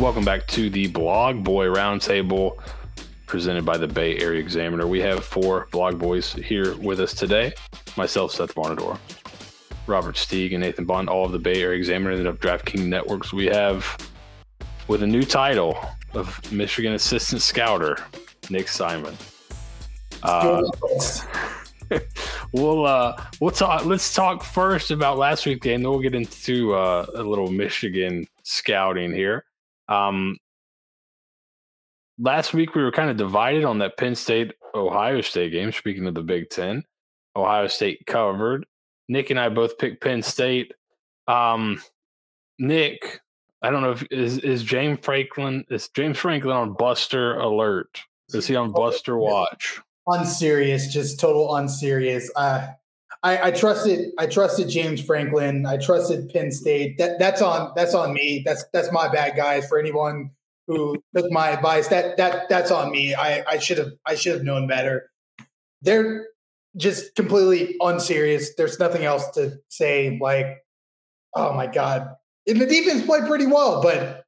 welcome back to the Blog Boy Roundtable presented by the Bay Area Examiner. We have four blog boys here with us today myself, Seth Barnador, Robert Steeg, and Nathan Bond, all of the Bay Area Examiner and of DraftKings Networks. We have, with a new title of Michigan Assistant Scouter, Nick Simon. Uh, we'll uh, we'll talk. Let's talk first about last week's game. Then we'll get into uh, a little Michigan scouting here. Um, last week we were kind of divided on that Penn State Ohio State game. Speaking of the Big Ten, Ohio State covered. Nick and I both picked Penn State. Um, Nick, I don't know if is is James Franklin is James Franklin on Buster alert? Is he on Buster watch? Unserious, just total unserious. Uh, I, I trusted I trusted James Franklin. I trusted Penn State. That that's on that's on me. That's that's my bad, guys. For anyone who took my advice, that that that's on me. I I should have I should have known better. They're just completely unserious. There's nothing else to say. Like, oh my god, and the defense played pretty well, but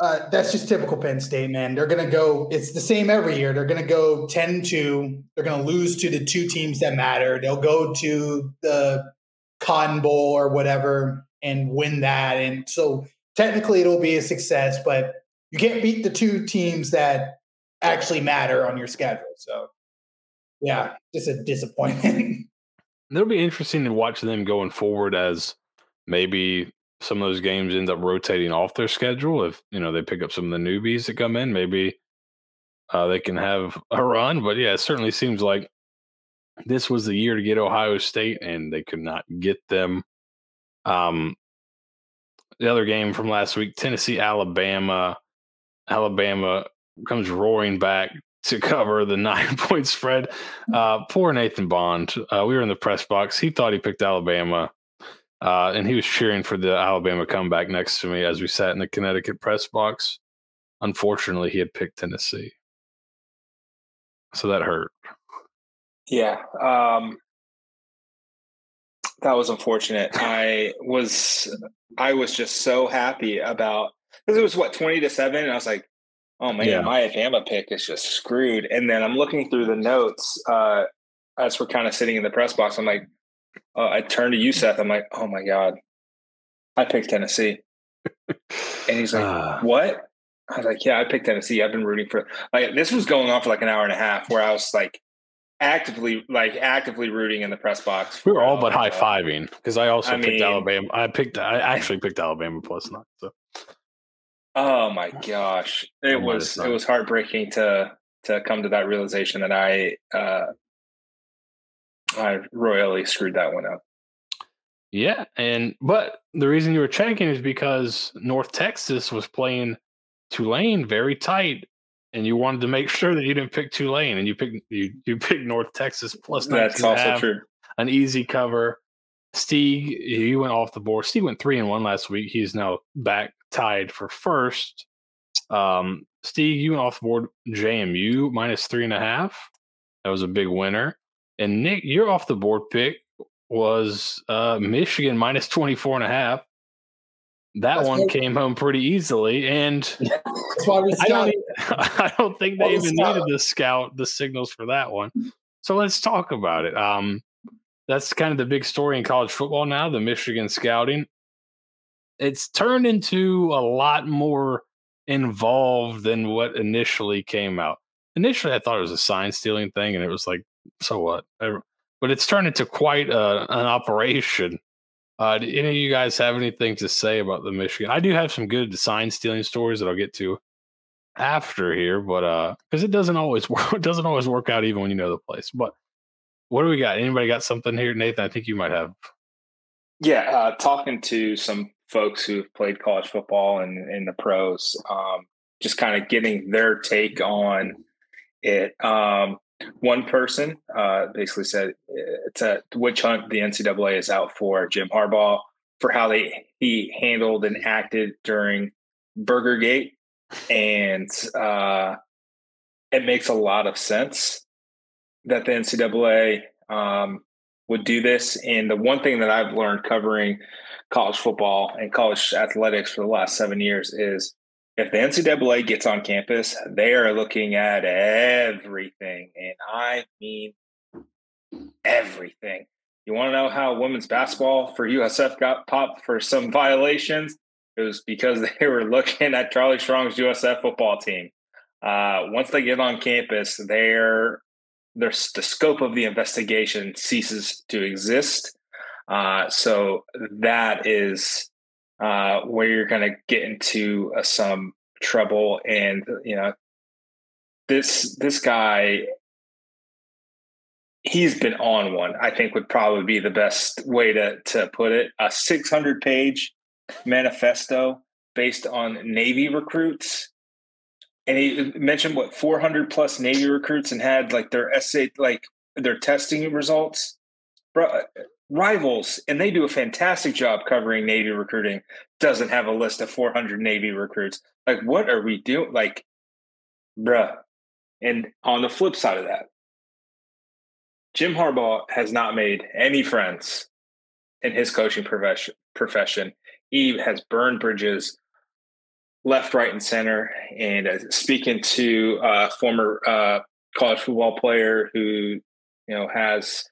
uh, that's just typical Penn State, man. They're going to go, it's the same every year. They're going to go 10 2. They're going to lose to the two teams that matter. They'll go to the Cotton Bowl or whatever and win that. And so technically it'll be a success, but you can't beat the two teams that actually matter on your schedule. So, yeah, just a disappointment. It'll be interesting to watch them going forward as maybe some of those games end up rotating off their schedule. If you know they pick up some of the newbies that come in, maybe uh, they can have a run. But yeah, it certainly seems like this was the year to get Ohio State, and they could not get them. Um, the other game from last week, Tennessee, Alabama. Alabama comes roaring back to cover the nine point spread. Uh, poor Nathan Bond. Uh, we were in the press box. He thought he picked Alabama. Uh, and he was cheering for the Alabama comeback next to me as we sat in the Connecticut press box. Unfortunately, he had picked Tennessee. So that hurt. Yeah. Um, that was unfortunate. I was I was just so happy about because it was what 20 to 7 and I was like, "Oh man, yeah. my Alabama pick is just screwed." And then I'm looking through the notes uh, as we're kind of sitting in the press box. I'm like, uh, I turned to you, Seth. I'm like, oh my God, I picked Tennessee. and he's like, uh, what? I was like, yeah, I picked Tennessee. I've been rooting for like this was going on for like an hour and a half where I was like actively like actively rooting in the press box. We were all but high fiving because I also I picked mean, Alabama. I picked I actually picked Alabama plus nine. So Oh my gosh. It was it was heartbreaking to to come to that realization that I uh I royally screwed that one up. Yeah, and but the reason you were checking is because North Texas was playing Tulane very tight, and you wanted to make sure that you didn't pick Tulane, and you picked you you picked North Texas plus. That's also true. An easy cover. Steeg, he went off the board. Steeg went three and one last week. He's now back tied for first. Um, Steeg, you went off the board. JMU minus three and a half. That was a big winner. And Nick, your off the board pick was uh, Michigan minus 24 and a half. That That's one came home pretty easily. And I don't, I don't think they even needed the scout, the signals for that one. So let's talk about it. Um, that's kind of the big story in college football now, the Michigan scouting. It's turned into a lot more involved than what initially came out. Initially, I thought it was a sign stealing thing, and it was like so what? But it's turned into quite a, an operation. Uh, do any of you guys have anything to say about the Michigan? I do have some good sign stealing stories that I'll get to after here, but uh, because it doesn't always work, it doesn't always work out even when you know the place. But what do we got? Anybody got something here, Nathan? I think you might have. Yeah, uh, talking to some folks who've played college football and in the pros, um, just kind of getting their take on it. Um, one person uh, basically said it's a witch hunt the NCAA is out for Jim Harbaugh for how they he handled and acted during Burgergate, and uh, it makes a lot of sense that the NCAA um, would do this. And the one thing that I've learned covering college football and college athletics for the last seven years is if the NCAA gets on campus, they are looking at everything. And I mean everything. You want to know how women's basketball for USF got popped for some violations? It was because they were looking at Charlie Strong's USF football team. Uh, once they get on campus, their their the scope of the investigation ceases to exist. Uh, so that is uh, where you're going to get into uh, some trouble. And you know, this this guy, he's been on one. I think would probably be the best way to to put it. A 600 page manifesto based on Navy recruits. And he mentioned what 400 plus Navy recruits and had like their essay, like their testing results. Bro, rivals, and they do a fantastic job covering Navy recruiting, doesn't have a list of 400 Navy recruits. Like, what are we doing? Like, bruh. And on the flip side of that, Jim Harbaugh has not made any friends in his coaching profession. He has burned bridges left, right, and center. And uh, speaking to a former uh, college football player who, you know, has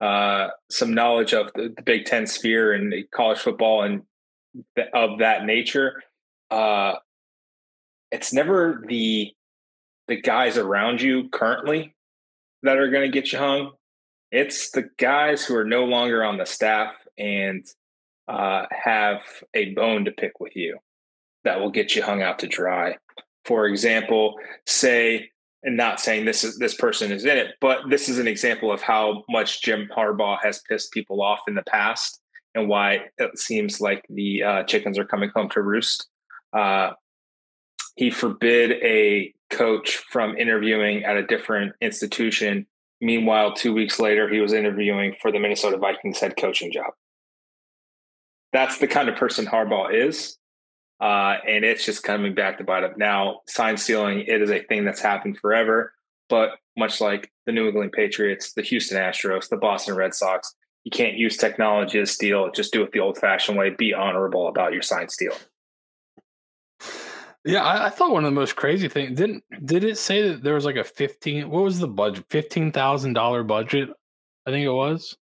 uh, some knowledge of the, the, Big Ten sphere and college football and th- of that nature. Uh, it's never the the guys around you currently that are going to get you hung. It's the guys who are no longer on the staff and uh, have a bone to pick with you that will get you hung out to dry. For example, say and not saying this is this person is in it, but this is an example of how much Jim Harbaugh has pissed people off in the past and why it seems like the uh, chickens are coming home to roost. Uh, he forbid a coach from interviewing at a different institution. Meanwhile, two weeks later, he was interviewing for the Minnesota Vikings head coaching job. That's the kind of person Harbaugh is. Uh, and it's just coming back to bite up. Now, sign stealing, it is a thing that's happened forever. But much like the New England Patriots, the Houston Astros, the Boston Red Sox, you can't use technology to steal. Just do it the old fashioned way. Be honorable about your sign steal. Yeah, I, I, thought one of the most crazy things didn't did it say that there was like a fifteen? What was the budget? Fifteen thousand dollar budget, I think it was.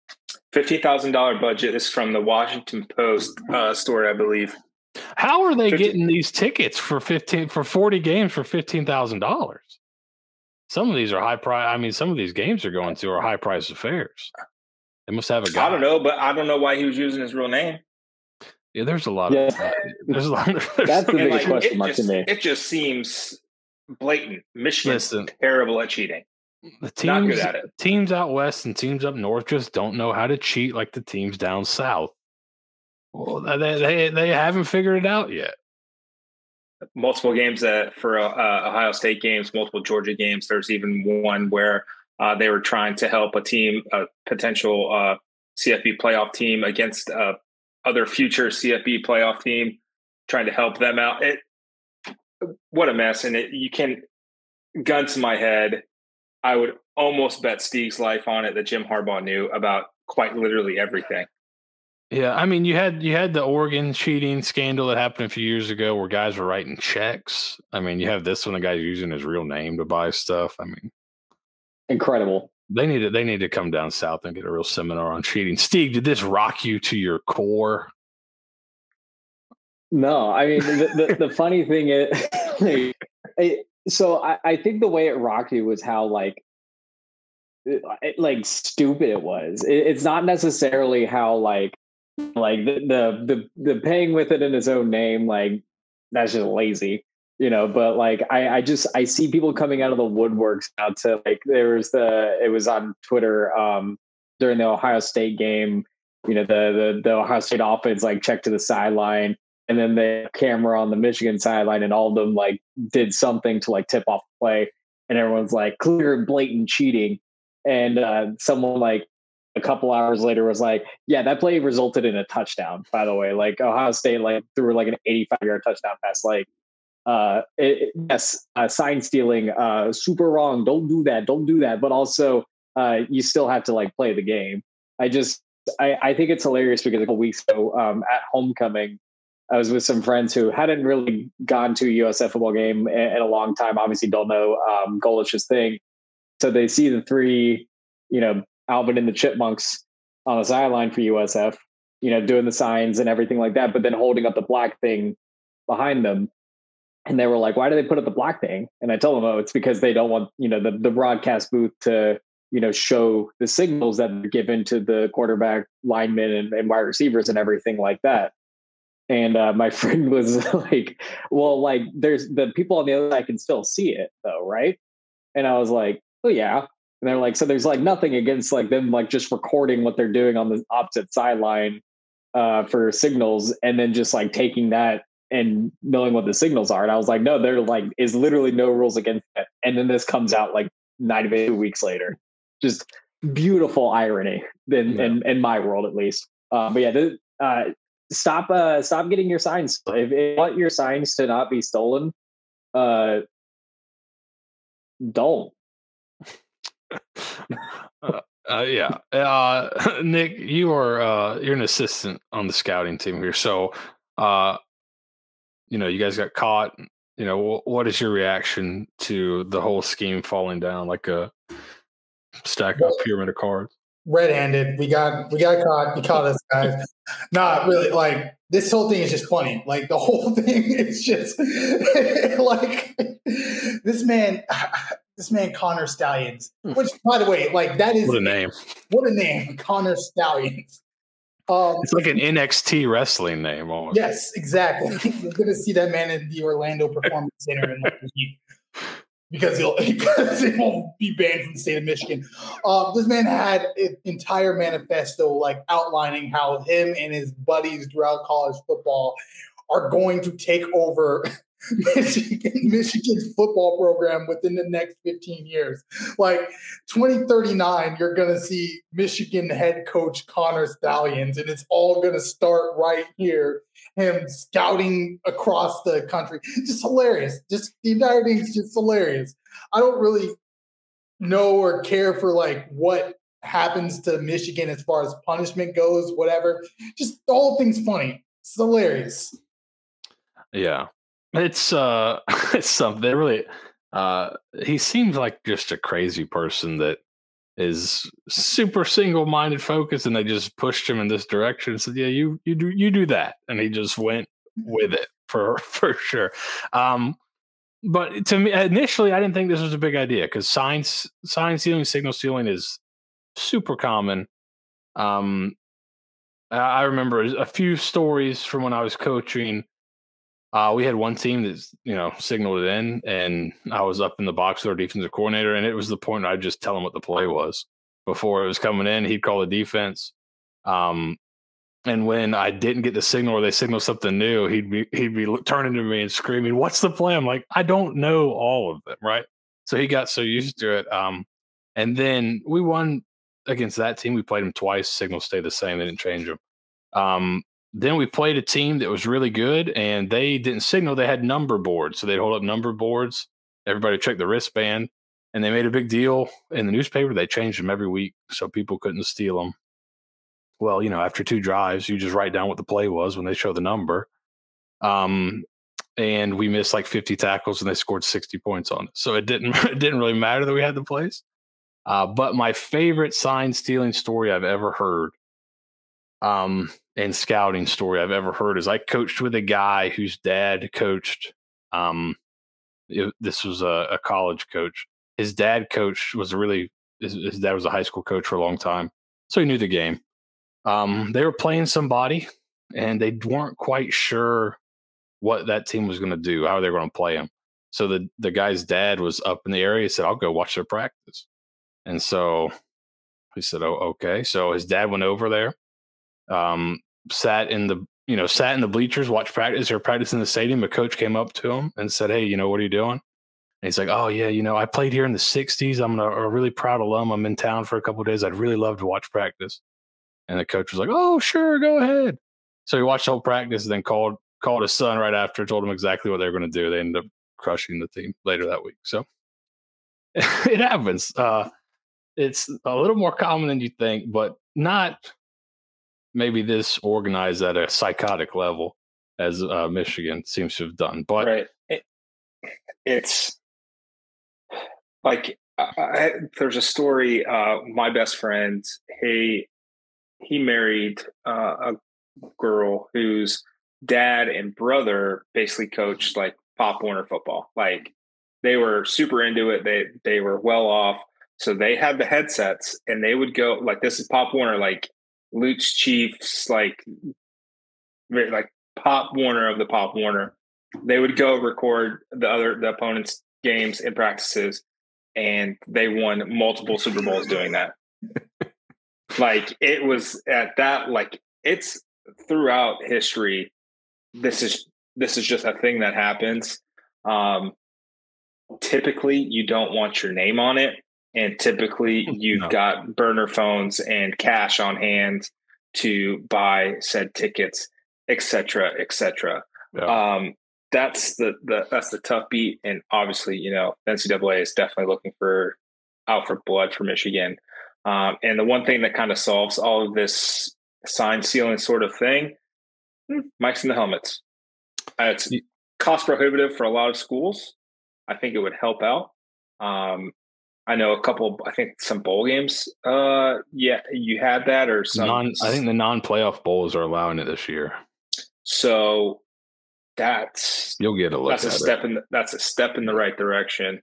Fifteen thousand dollar budget is from the Washington Post uh, story, I believe. How are they 50, getting these tickets for fifteen for forty games for fifteen thousand dollars? Some of these are high price. I mean, some of these games are going to are high price affairs. They must have a guy. I don't know, but I don't know why he was using his real name. Yeah, there's a lot yeah. of there's a lot. Of, That's the biggest like, question mark just, to me. It just seems blatant. Michigan's Listen, terrible at cheating. The teams, Not good at it. Teams out west and teams up north just don't know how to cheat like the teams down south. Well, they they, they haven't figured it out yet. Multiple games that for uh, Ohio State games, multiple Georgia games. There's even one where uh, they were trying to help a team, a potential uh, CFB playoff team against uh, other future CFB playoff team, trying to help them out. It, what a mess! And it, you can, gun to my head, I would almost bet Steve's life on it that Jim Harbaugh knew about quite literally everything. Yeah, I mean, you had you had the Oregon cheating scandal that happened a few years ago, where guys were writing checks. I mean, you have this one, the guy's using his real name to buy stuff. I mean, incredible. They need to they need to come down south and get a real seminar on cheating. Steeg, did this rock you to your core? No, I mean the the, the funny thing is, so I, I think the way it rocked you was how like it, like stupid it was. It, it's not necessarily how like like the, the the the paying with it in his own name like that's just lazy you know but like i i just i see people coming out of the woodworks now to like there was the it was on twitter um during the ohio state game you know the the, the ohio state offense like checked to the sideline and then the camera on the michigan sideline and all of them like did something to like tip off play and everyone's like clear blatant cheating and uh someone like a couple hours later was like, yeah, that play resulted in a touchdown, by the way. Like Ohio State like threw like an 85 yard touchdown pass. Like uh it, yes, uh, sign stealing, uh super wrong. Don't do that. Don't do that. But also uh you still have to like play the game. I just I, I think it's hilarious because a couple weeks ago um, at homecoming, I was with some friends who hadn't really gone to a USF football game in, in a long time. Obviously, don't know um, Golesh's thing, so they see the three, you know, Alvin and the Chipmunks on the sideline for USF, you know, doing the signs and everything like that, but then holding up the black thing behind them. And they were like, why do they put up the black thing? And I told them, oh, it's because they don't want, you know, the, the broadcast booth to, you know, show the signals that are given to the quarterback, linemen, and, and wide receivers and everything like that. And uh, my friend was like, well, like there's the people on the other side can still see it though, right? And I was like, oh yeah. And they're like, so there's like nothing against like them like just recording what they're doing on the opposite sideline uh, for signals and then just like taking that and knowing what the signals are. And I was like, no, there like is literally no rules against it. And then this comes out like nine to two weeks later. Just beautiful irony in, yeah. in, in my world at least. Uh, but yeah, the, uh, stop uh, stop getting your signs. If, if you want your signs to not be stolen, uh, don't. uh, uh, yeah, uh, Nick, you are uh, you're an assistant on the scouting team here, so uh, you know, you guys got caught. You know, what is your reaction to the whole scheme falling down like a stack of pyramid of cards? Red-handed, we got we got caught. We caught us guys. Not really. Like this whole thing is just funny. Like the whole thing is just like this man. This man Connor Stalions, hmm. which by the way, like that is what a name. What a name, Connor Stalions. Um, it's like an NXT wrestling name almost. Yes, exactly. You're going to see that man in the Orlando Performance Center in like because he'll because he won't be banned from the state of Michigan. Uh, this man had an entire manifesto like outlining how him and his buddies throughout college football are going to take over Michigan, Michigan's football program within the next 15 years. Like 2039, you're going to see Michigan head coach Connor Stalions, and it's all going to start right here. Him scouting across the country. Just hilarious. Just the entire thing's just hilarious. I don't really know or care for like what happens to Michigan as far as punishment goes, whatever. Just the whole thing's funny. It's hilarious. Yeah. It's uh it's something really uh he seems like just a crazy person that is super single-minded focused and they just pushed him in this direction and said yeah you you do you do that and he just went with it for for sure. Um but to me initially i didn't think this was a big idea because signs sign stealing signal stealing is super common. Um i remember a few stories from when i was coaching uh, we had one team that you know signaled it in, and I was up in the box with our defensive coordinator, and it was the point I'd just tell him what the play was before it was coming in. He'd call the defense, um, and when I didn't get the signal or they signaled something new, he'd be he'd be turning to me and screaming, "What's the play?" I'm like, I don't know all of them, right? So he got so used to it. Um, and then we won against that team. We played them twice. Signals stayed the same. They didn't change them. Um, then we played a team that was really good and they didn't signal. They had number boards. So they'd hold up number boards. Everybody checked the wristband and they made a big deal in the newspaper. They changed them every week so people couldn't steal them. Well, you know, after two drives, you just write down what the play was when they show the number. Um, and we missed like 50 tackles and they scored 60 points on it. So it didn't it didn't really matter that we had the plays. Uh, but my favorite sign stealing story I've ever heard um, and scouting story I've ever heard is I coached with a guy whose dad coached. Um, it, this was a, a, college coach. His dad coach was a really his, his, dad was a high school coach for a long time, so he knew the game. Um, they were playing somebody, and they weren't quite sure what that team was going to do, how they were going to play him. So the the guy's dad was up in the area. Said, "I'll go watch their practice," and so he said, "Oh, okay." So his dad went over there um, sat in the you know sat in the bleachers, watched practice or practice in the stadium. A coach came up to him and said, "Hey, you know what are you doing?" And he's like, "Oh yeah, you know I played here in the '60s. I'm a, a really proud alum. I'm in town for a couple days. I'd really love to watch practice." And the coach was like, "Oh sure, go ahead." So he watched the whole practice, and then called called his son right after, told him exactly what they were going to do. They ended up crushing the team later that week. So it happens. Uh, it's a little more common than you think, but not maybe this organized at a psychotic level as uh, Michigan seems to have done. But right. It, it's like I, there's a story. Uh, my best friend, he he married uh, a girl whose dad and brother basically coached like Pop Warner football. Like they were super into it. They they were well off. So they had the headsets and they would go like this is Pop Warner, like Luke's Chiefs, like like Pop Warner of the Pop Warner. They would go record the other the opponent's games and practices, and they won multiple Super Bowls doing that. like it was at that like it's throughout history. This is this is just a thing that happens. Um, typically, you don't want your name on it, and typically you've no. got burner phones and cash on hand to buy said tickets, etc., etc. Yeah. Um, that's the, the that's the tough beat, and obviously, you know, NCAA is definitely looking for out for blood for Michigan. Um, and the one thing that kind of solves all of this sign sealing sort of thing, hmm, mics in the helmets. Uh, it's cost prohibitive for a lot of schools. I think it would help out. Um, I know a couple. I think some bowl games. Uh, yeah, you had that or some. Non, I think the non-playoff bowls are allowing it this year. So that's you'll get a look. That's a step it. in. The, that's a step in the right direction.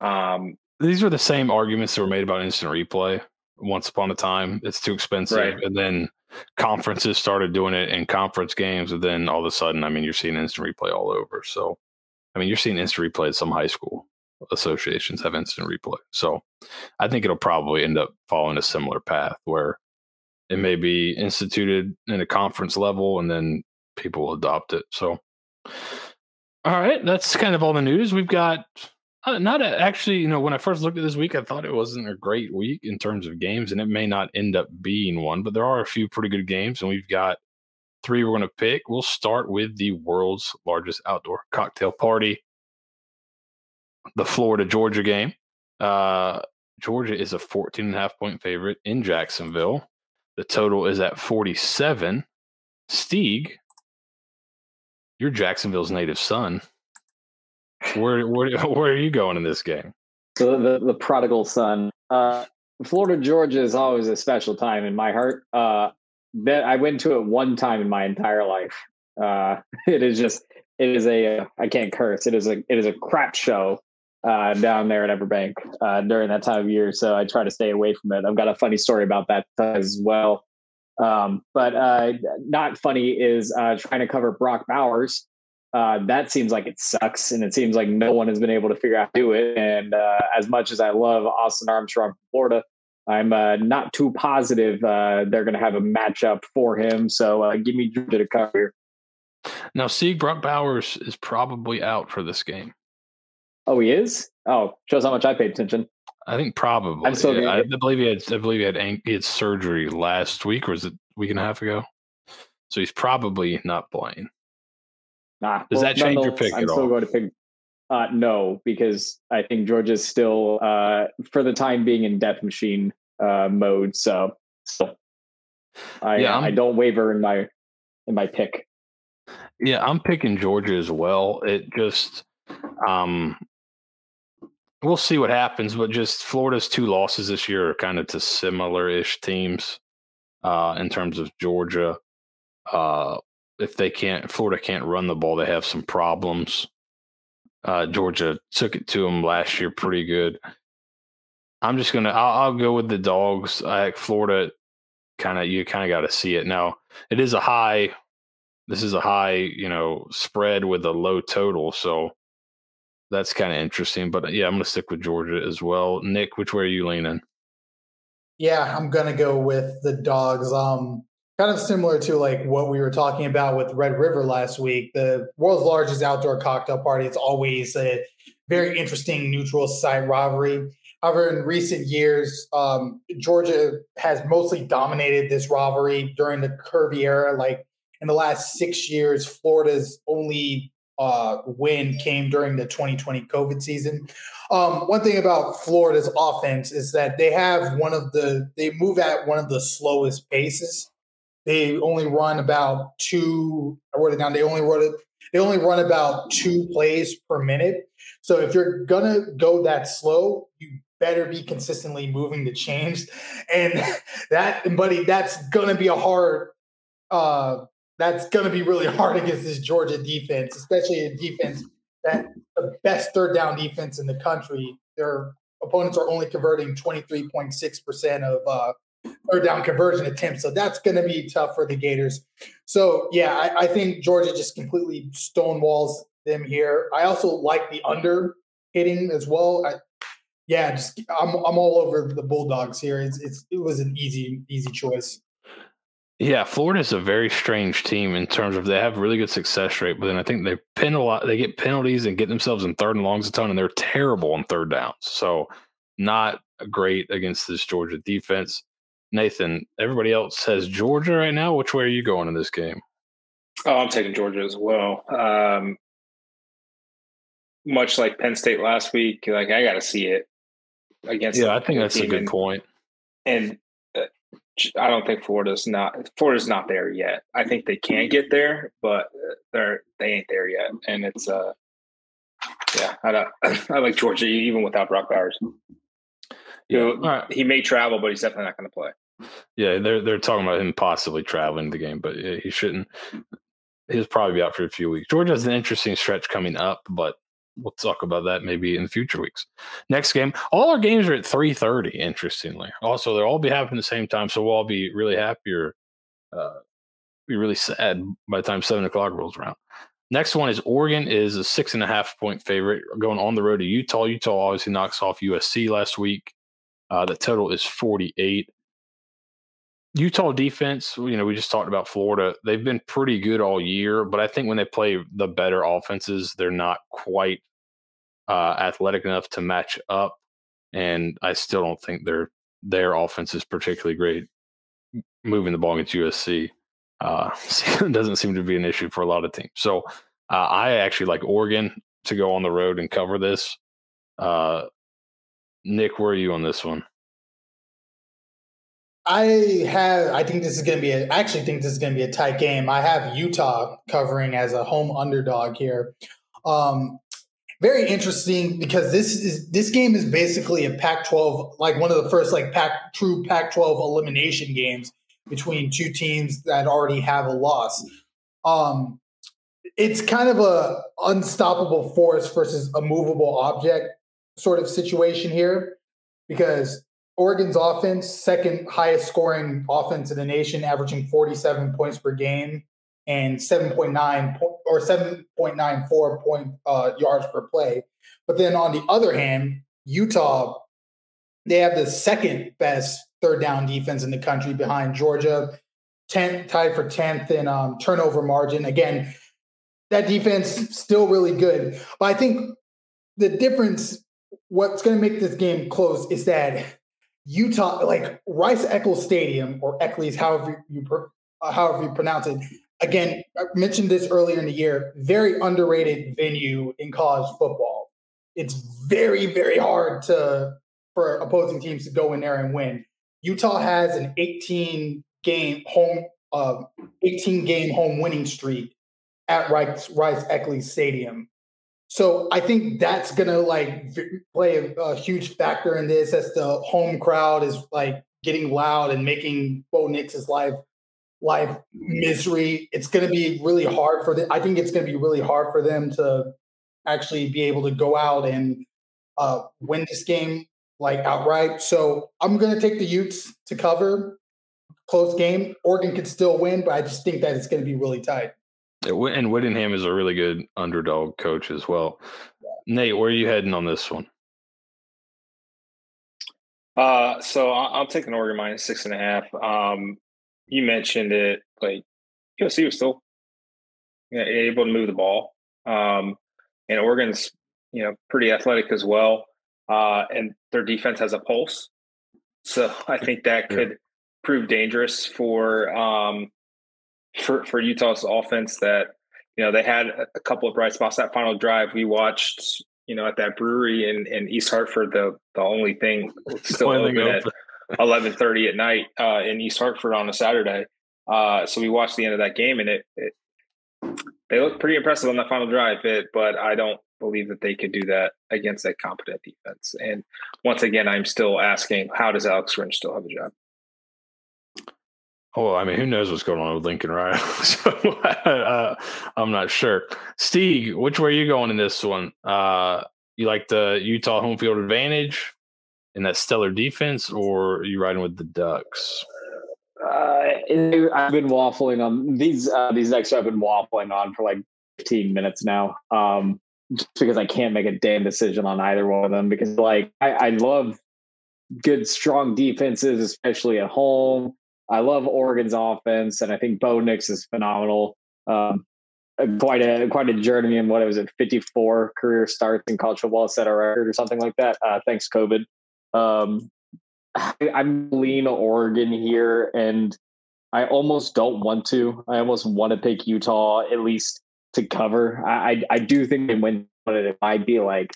Um, These are the same arguments that were made about instant replay once upon a time. It's too expensive, right. and then conferences started doing it in conference games, and then all of a sudden, I mean, you're seeing instant replay all over. So, I mean, you're seeing instant replay at some high school associations have instant replay. So I think it'll probably end up following a similar path where it may be instituted in a conference level and then people will adopt it. So, all right, that's kind of all the news. We've got uh, not a, actually, you know, when I first looked at this week, I thought it wasn't a great week in terms of games, and it may not end up being one, but there are a few pretty good games, and we've got three we're going to pick. We'll start with the world's largest outdoor cocktail party the Florida Georgia game. Uh, Georgia is a 14 and a half point favorite in Jacksonville. The total is at 47. Steeg, you're Jacksonville's native son. Where, where, where are you going in this game? So the, the prodigal son. Uh, Florida Georgia is always a special time in my heart. Uh, I went to it one time in my entire life. Uh, it is just it is a I can't curse. It is a it is a crap show uh, down there at Everbank uh, during that time of year. So I try to stay away from it. I've got a funny story about that as well. Um, but uh, not funny is uh, trying to cover Brock Bowers. Uh, that seems like it sucks, and it seems like no one has been able to figure out how to do it. And uh, as much as I love Austin Armstrong from Florida, I'm not too positive they're going to have a matchup for him. So give me Georgia to cover here. Now, see, Brock Bowers is probably out for this game. Oh, he is. Oh, shows how much I paid attention. I think probably. I'm still yeah, I, I, believe he had. I believe he had, he had surgery last week, or was it a week and a half ago? So he's probably not playing. Nah. Does well, that change your pick I'm at still all? going to pick. Uh, no, because I think Georgia's still, uh, for the time being, in death machine uh, mode. So, so I yeah, I don't waver in my in my pick. Yeah, I'm picking Georgia as well. It just um we'll see what happens, but just Florida's two losses this year are kind of to similar ish teams uh, in terms of Georgia. Uh, if they can't, Florida can't run the ball, they have some problems. Uh, Georgia took it to them last year pretty good. I'm just gonna. I'll, I'll go with the dogs. I, Florida, kind of. You kind of got to see it now. It is a high. This is a high, you know, spread with a low total. So that's kind of interesting. But yeah, I'm going to stick with Georgia as well. Nick, which way are you leaning? Yeah, I'm going to go with the dogs. Um, kind of similar to like what we were talking about with Red River last week. The world's largest outdoor cocktail party. It's always a very interesting neutral site rivalry. However, in recent years, um, Georgia has mostly dominated this rivalry during the Kirby era. Like in the last six years, Florida's only uh, win came during the 2020 COVID season. Um, one thing about Florida's offense is that they have one of the they move at one of the slowest paces. they only run about two. I wrote it down. They only run it. They only run about two plays per minute. So if you're gonna go that slow, you better be consistently moving the chains, and that, buddy, that's gonna be a hard. Uh, that's gonna be really hard against this Georgia defense, especially a defense that the best third down defense in the country. Their opponents are only converting 23.6% of uh, third down conversion attempts. So that's going to be tough for the Gators. So, yeah, I, I, think Georgia just completely stonewalls them here. I also like the under hitting as well. I, yeah, just I'm I'm all over the Bulldogs here. It's, it's it was an easy easy choice. Yeah, Florida is a very strange team in terms of they have really good success rate, but then I think they pin a lot. They get penalties and get themselves in third and longs a ton, and they're terrible on third downs. So not great against this Georgia defense. Nathan, everybody else says Georgia right now. Which way are you going in this game? Oh, I'm taking Georgia as well. Um, much like Penn State last week, like I got to see it against. Yeah, I think that's a good and, point. And I don't think Florida's not Florida's not there yet. I think they can get there, but they're they ain't there yet. And it's uh yeah, I I like Georgia even without Brock Bowers. You know, right. he may travel, but he's definitely not going to play. Yeah, they're they're talking about him possibly traveling the game, but he shouldn't. He'll probably be out for a few weeks. Georgia has an interesting stretch coming up, but we'll talk about that maybe in future weeks. Next game, all our games are at three thirty. Interestingly, also they'll all be happening at the same time, so we'll all be really happy or uh, be really sad by the time seven o'clock rolls around. Next one is Oregon is a six and a half point favorite going on the road to Utah. Utah obviously knocks off USC last week. Uh, the total is forty eight. Utah defense, you know, we just talked about Florida. They've been pretty good all year, but I think when they play the better offenses, they're not quite uh, athletic enough to match up. And I still don't think their their offense is particularly great moving the ball against USC. Uh, doesn't seem to be an issue for a lot of teams. So uh, I actually like Oregon to go on the road and cover this. Uh, Nick, where are you on this one? I have. I think this is going to be. A, I actually think this is going to be a tight game. I have Utah covering as a home underdog here. Um, very interesting because this is this game is basically a Pac-12, like one of the first like Pac true Pac-12 elimination games between two teams that already have a loss. Um, it's kind of a unstoppable force versus a movable object sort of situation here because Oregon's offense, second highest scoring offense in the nation, averaging 47 points per game and 7.9 or 7.94 point uh, yards per play. But then on the other hand, Utah, they have the second best third down defense in the country behind Georgia, 10th, tied for 10th in um, turnover margin. Again, that defense still really good. But I think the difference, what's going to make this game close is that Utah, like Rice Eccles Stadium or Eccles, however you uh, however you pronounce it. Again, I mentioned this earlier in the year. Very underrated venue in college football. It's very very hard to for opposing teams to go in there and win. Utah has an 18 game home uh, 18 game home winning streak at Rice Rice Eccles Stadium. So I think that's gonna like play a, a, huge factor in this as the home crowd is like getting loud and making Bo Nix's life life misery. It's gonna be really hard for them. I think it's gonna be really hard for them to actually be able to go out and uh, win this game like outright. So I'm gonna take the Utes to cover. Close game. Oregon could still win, but I just think that it's gonna be really tight. And Whittingham is a really good underdog coach as well. Nate, where are you heading on this one? Uh, so I'm taking Oregon minus six and a half. Um, you mentioned it, like USC was still you know, able to move the ball, um, and Oregon's you know pretty athletic as well, uh, and their defense has a pulse. So I think that could prove dangerous for um, for for Utah's offense that you know they had a couple of bright spots. That final drive we watched, you know, at that brewery in, in East Hartford, the the only thing still open at eleven thirty at night uh, in East Hartford on a Saturday. Uh, so we watched the end of that game, and it, it they look pretty impressive on that final drive. It, but I don't believe that they could do that against that competent defense. And once again, I'm still asking, how does Alex Grinch still have a job? Oh, I mean, who knows what's going on with Lincoln Riley? so, uh, I'm not sure. Steeg, which way are you going in this one? Uh, you like the Utah home field advantage and that stellar defense, or are you riding with the Ducks? Uh, I've been waffling on these uh, these next. I've been waffling on for like 15 minutes now, um, just because I can't make a damn decision on either one of them. Because like I, I love good, strong defenses, especially at home. I love Oregon's offense, and I think Bo Nix is phenomenal. Um, quite a quite a journeyman. What it was at Fifty four career starts in college football, set a record or something like that. Uh, thanks COVID. Um, I, I'm lean Oregon here, and I almost don't want to. I almost want to pick Utah at least to cover. I I, I do think they win, but it might be like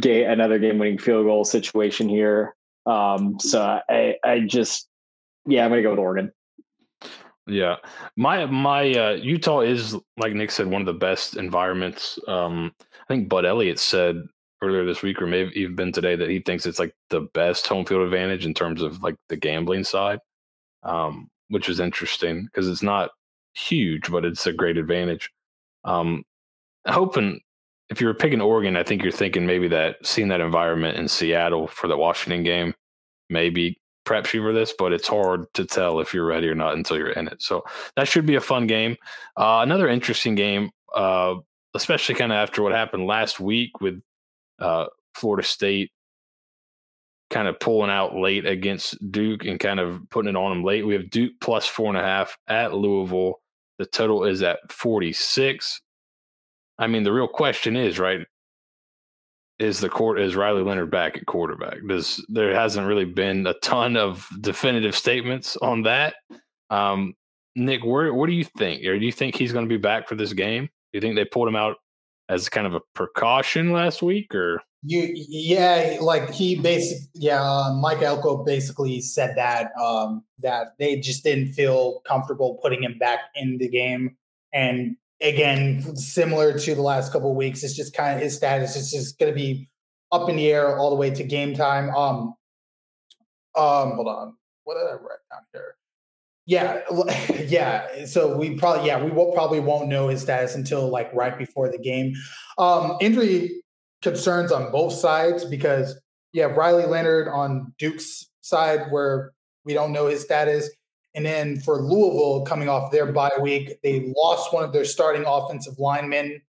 get another game winning field goal situation here. Um, so I I just yeah, I'm gonna go with Oregon. Yeah, my my uh, Utah is like Nick said one of the best environments. Um, I think Bud Elliott said earlier this week, or maybe even been today, that he thinks it's like the best home field advantage in terms of like the gambling side, um, which is interesting because it's not huge, but it's a great advantage. Um, hoping if you're picking Oregon, I think you're thinking maybe that seeing that environment in Seattle for the Washington game, maybe preps you for this, but it's hard to tell if you're ready or not until you're in it. So that should be a fun game. Uh, another interesting game, uh, especially kind of after what happened last week with uh, Florida State kind of pulling out late against Duke and kind of putting it on them late. We have Duke plus four and a half at Louisville. The total is at 46. I mean, the real question is, right? Is the court is Riley Leonard back at quarterback? Does there hasn't really been a ton of definitive statements on that? Um, Nick, where what do you think? Or do you think he's going to be back for this game? Do you think they pulled him out as kind of a precaution last week, or you? Yeah, like he basically, yeah, uh, Mike Elko basically said that um, that they just didn't feel comfortable putting him back in the game, and again, similar to the last couple weeks, it's just kind of his status is just going to be up in the air all the way to game time. Um, um, hold on, what did I write down here? Yeah, yeah. So we probably, yeah, we will probably won't know his status until like right before the game. Um, injury concerns on both sides because you have Riley Leonard on Duke's side where we don't know his status. And then for Louisville, coming off their bye week, they lost one of their starting offensive linemen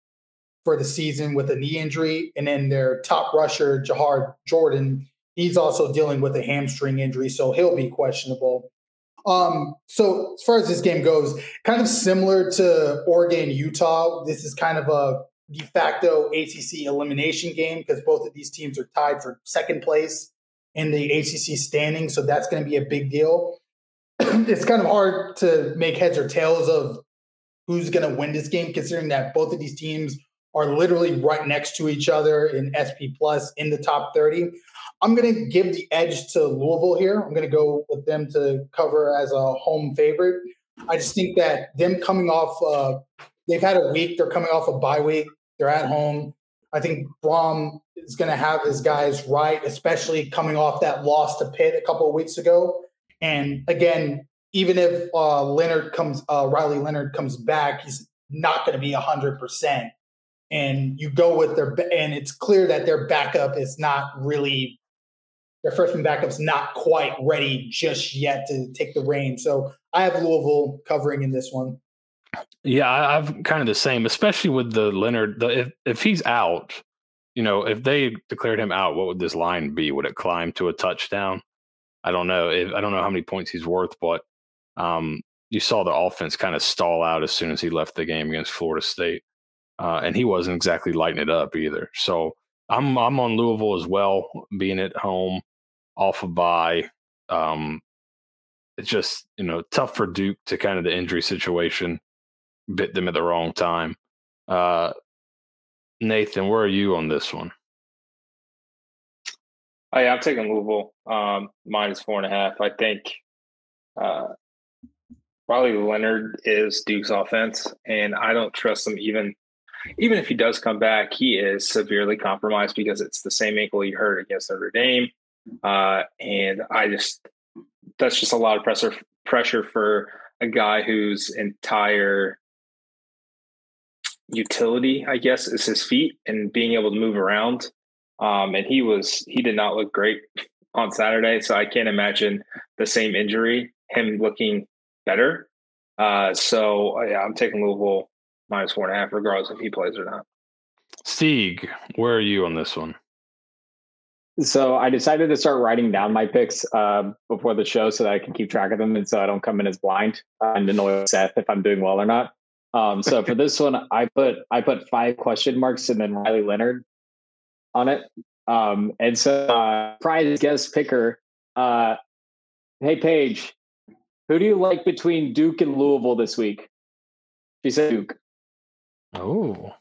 for the season with a knee injury. And then their top rusher, Jawhar Jordan, he's also dealing with a hamstring injury, so he'll be questionable. Um, so as far as this game goes, kind of similar to Oregon, Utah, this is kind of a de facto ACC elimination game because both of these teams are tied for second place in the ACC standing. So that's going to be a big deal. It's kind of hard to make heads or tails of who's going to win this game, considering that both of these teams are literally right next to each other in SP plus in the top 30. I'm going to give the edge to Louisville here. I'm going to go with them to cover as a home favorite. I just think that them coming off, uh, they've had a week. They're coming off a bye week. They're at home. I think Brohm is going to have his guys right, especially coming off that loss to Pitt a couple of weeks ago. And again, even if uh, Leonard comes, uh, Riley Leonard comes back, he's not going to be hundred percent. And you go with their, and it's clear that their backup is not really, their freshman backup's not quite ready just yet to take the reins. So I have Louisville covering in this one. Yeah, I've kind of the same, especially with the Leonard. The, if if he's out, you know, if they declared him out, what would this line be? Would it climb to a touchdown? I don't know. If, I don't know how many points he's worth, but um, you saw the offense kind of stall out as soon as he left the game against Florida State, uh, and he wasn't exactly lighting it up either. So I'm I'm on Louisville as well, being at home, off a of bye. Um, it's just you know tough for Duke to kind of the injury situation bit them at the wrong time. Uh, Nathan, where are you on this one? Oh, yeah, I'm taking Louisville um, minus four and a half. I think uh, Riley Leonard is Duke's offense, and I don't trust him even even if he does come back, he is severely compromised because it's the same ankle he hurt against Notre Dame. Uh, and I just that's just a lot of pressure pressure for a guy whose entire utility, I guess, is his feet and being able to move around. Um, and he was he did not look great on Saturday, so I can't imagine the same injury him looking better. Uh, so yeah, I'm taking Louisville minus four and a half, regardless if he plays or not. Steeg, where are you on this one? So I decided to start writing down my picks uh, before the show so that I can keep track of them, and so I don't come in as blind and annoy Seth if I'm doing well or not. Um, so for this one, I put I put five question marks and then Riley Leonard on it. Um, and so uh, prize guest picker, uh, hey Paige, who do you like between Duke and Louisville this week? She said Duke. Oh.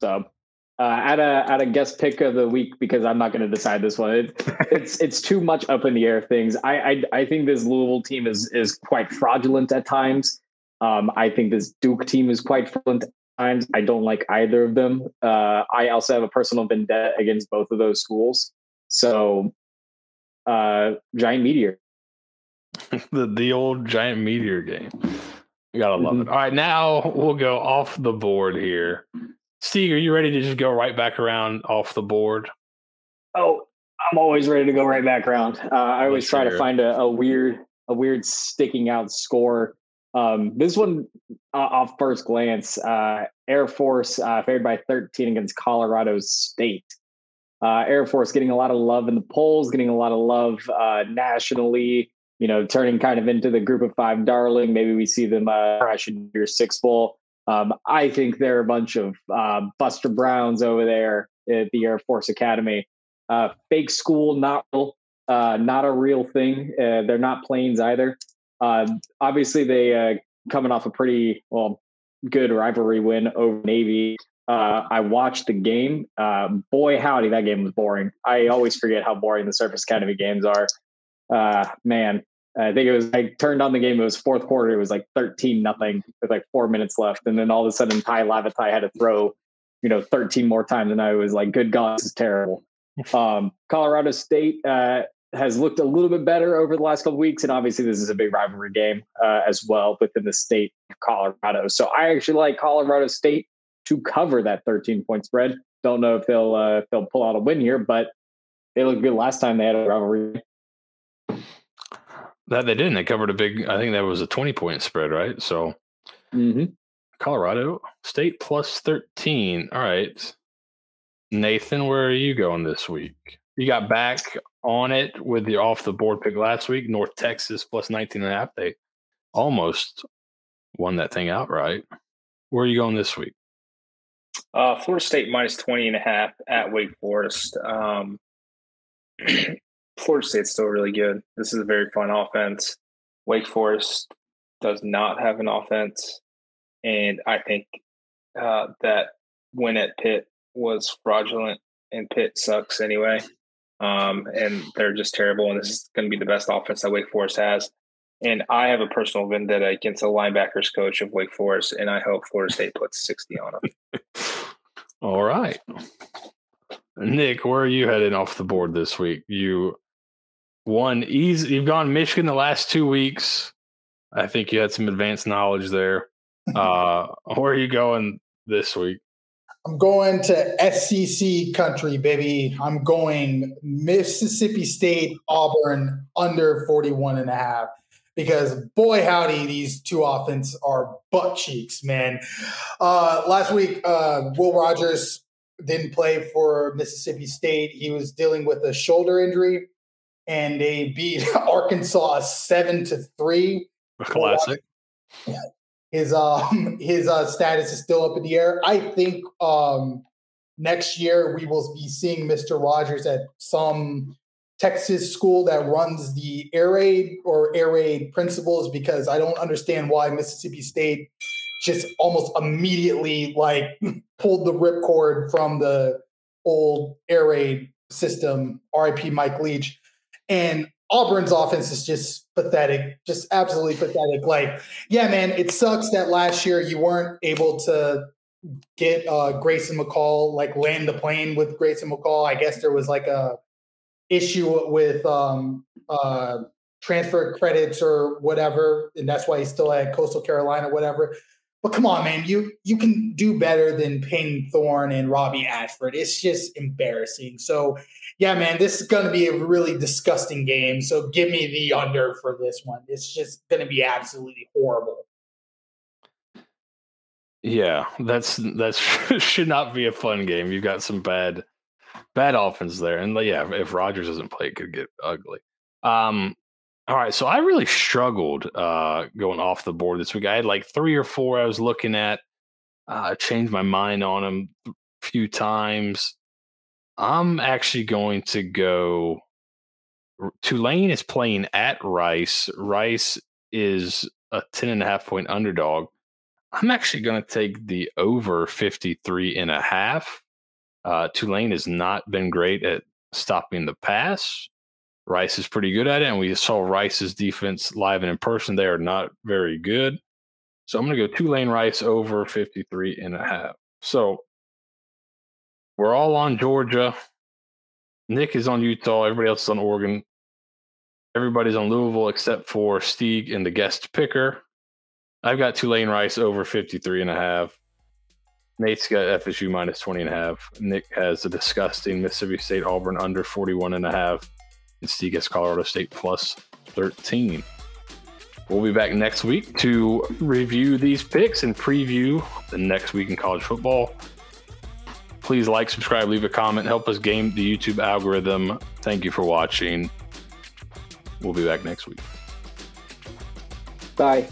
So uh, at a at a guest pick of the week because I'm not going to decide this one. It, it's it's too much up in the air things. I, I I think this Louisville team is is quite fraudulent at times. Um, I think this Duke team is quite fraudulent times. I don't like either of them. Uh, I also have a personal vendetta against both of those schools. So, uh, giant meteor. the the old giant meteor game. You gotta love mm-hmm. it. All right, now we'll go off the board here. Steve, are you ready to just go right back around off the board? Oh, I'm always ready to go right back around. Uh, I always try to find a, a, weird, a weird sticking out score. Um, this one, uh, off first glance, uh, Air Force uh, favored by 13 against Colorado State. Uh, Air Force getting a lot of love in the polls, getting a lot of love uh, nationally you know, turning kind of into the group of five darling. Maybe we see them uh, crash New Year's Six bowl. Um, I think they're a bunch of uh, Buster Browns over there at the Air Force Academy. Fake school, not not a real thing. They're not planes either. Uh, obviously, they uh, coming off a pretty well good rivalry win over Navy. I watched the game. boy, howdy, that game was boring. I always forget how boring the Service Academy games are. Uh, man, I think it was I turned on the game. It was fourth quarter. It was like thirteen nothing with like four minutes left, and then all of a sudden Tai Lavatai had to throw, you know, thirteen more times, and I was like, "Good God, this is terrible." Um, Colorado State uh, has looked a little bit better over the last couple weeks, and obviously this is a big rivalry game uh, as well within the state of Colorado. So I actually like Colorado State to cover that thirteen point spread. Don't know if they'll uh, if they'll pull out a win here, but they looked good last time they had a rivalry that they didn't. They covered a big. I think that was a twenty point spread, right? So, mm-hmm. Colorado State plus thirteen. All right, Nathan, where are you going this week? You got back on it with your off the board pick last week. North Texas plus 19 and a half. They almost won that thing outright. Where are you going this week? Uh, Florida State minus 20 and a half at Wake Forest. Um, Florida State's still really good. This is a very fun offense. Wake Forest does not have an offense, and I think uh, that win at Pitt was fraudulent, and Pitt sucks anyway. Um, and they're just terrible. And this is going to be the best offense that Wake Forest has. And I have a personal vendetta against the linebackers coach of Wake Forest, and I hope Florida State puts 60 on them. All right. Nick, where are you heading off the board this week? You one easy. You've gone Michigan the last two weeks. I think you had some advanced knowledge there. Uh, where are you going this week? I'm going to SEC country, baby. I'm going Mississippi State, Auburn under 41 and a half because boy howdy these two offense are butt cheeks man uh, last week uh, will rogers didn't play for mississippi state he was dealing with a shoulder injury and they beat Arkansas seven to three. Classic. His um his uh, status is still up in the air. I think um next year we will be seeing Mr. Rogers at some Texas school that runs the air raid or air raid principles because I don't understand why Mississippi State just almost immediately like pulled the ripcord from the old air raid system. RIP Mike Leach. And Auburn's offense is just pathetic, just absolutely pathetic. Like, yeah, man, it sucks that last year you weren't able to get uh, Grayson McCall, like land the plane with Grayson McCall. I guess there was like a issue with um, uh, transfer credits or whatever, and that's why he's still at Coastal Carolina, whatever. But come on, man, you you can do better than Payton Thorne and Robbie Ashford. It's just embarrassing. So, yeah, man, this is going to be a really disgusting game. So, give me the under for this one. It's just going to be absolutely horrible. Yeah, that's that's should not be a fun game. You've got some bad bad offense there, and yeah, if Rogers doesn't play, it could get ugly. Um, all right, so I really struggled uh, going off the board this week. I had like three or four I was looking at. Uh, changed my mind on them a few times. I'm actually going to go. Tulane is playing at Rice. Rice is a 10 and a half point underdog. I'm actually going to take the over 53 and a half. Uh, Tulane has not been great at stopping the pass. Rice is pretty good at it, and we saw Rice's defense live and in person. They are not very good. So I'm going to go Tulane Rice over 53 and a half. So we're all on Georgia. Nick is on Utah. Everybody else is on Oregon. Everybody's on Louisville except for Steeg and the guest picker. I've got Tulane Rice over 53 and a half. Nate's got FSU minus 20 and a half. Nick has a disgusting Mississippi State Auburn under 41 and a half and Steve gets Colorado State plus 13. We'll be back next week to review these picks and preview the next week in college football. Please like, subscribe, leave a comment, help us game the YouTube algorithm. Thank you for watching. We'll be back next week. Bye.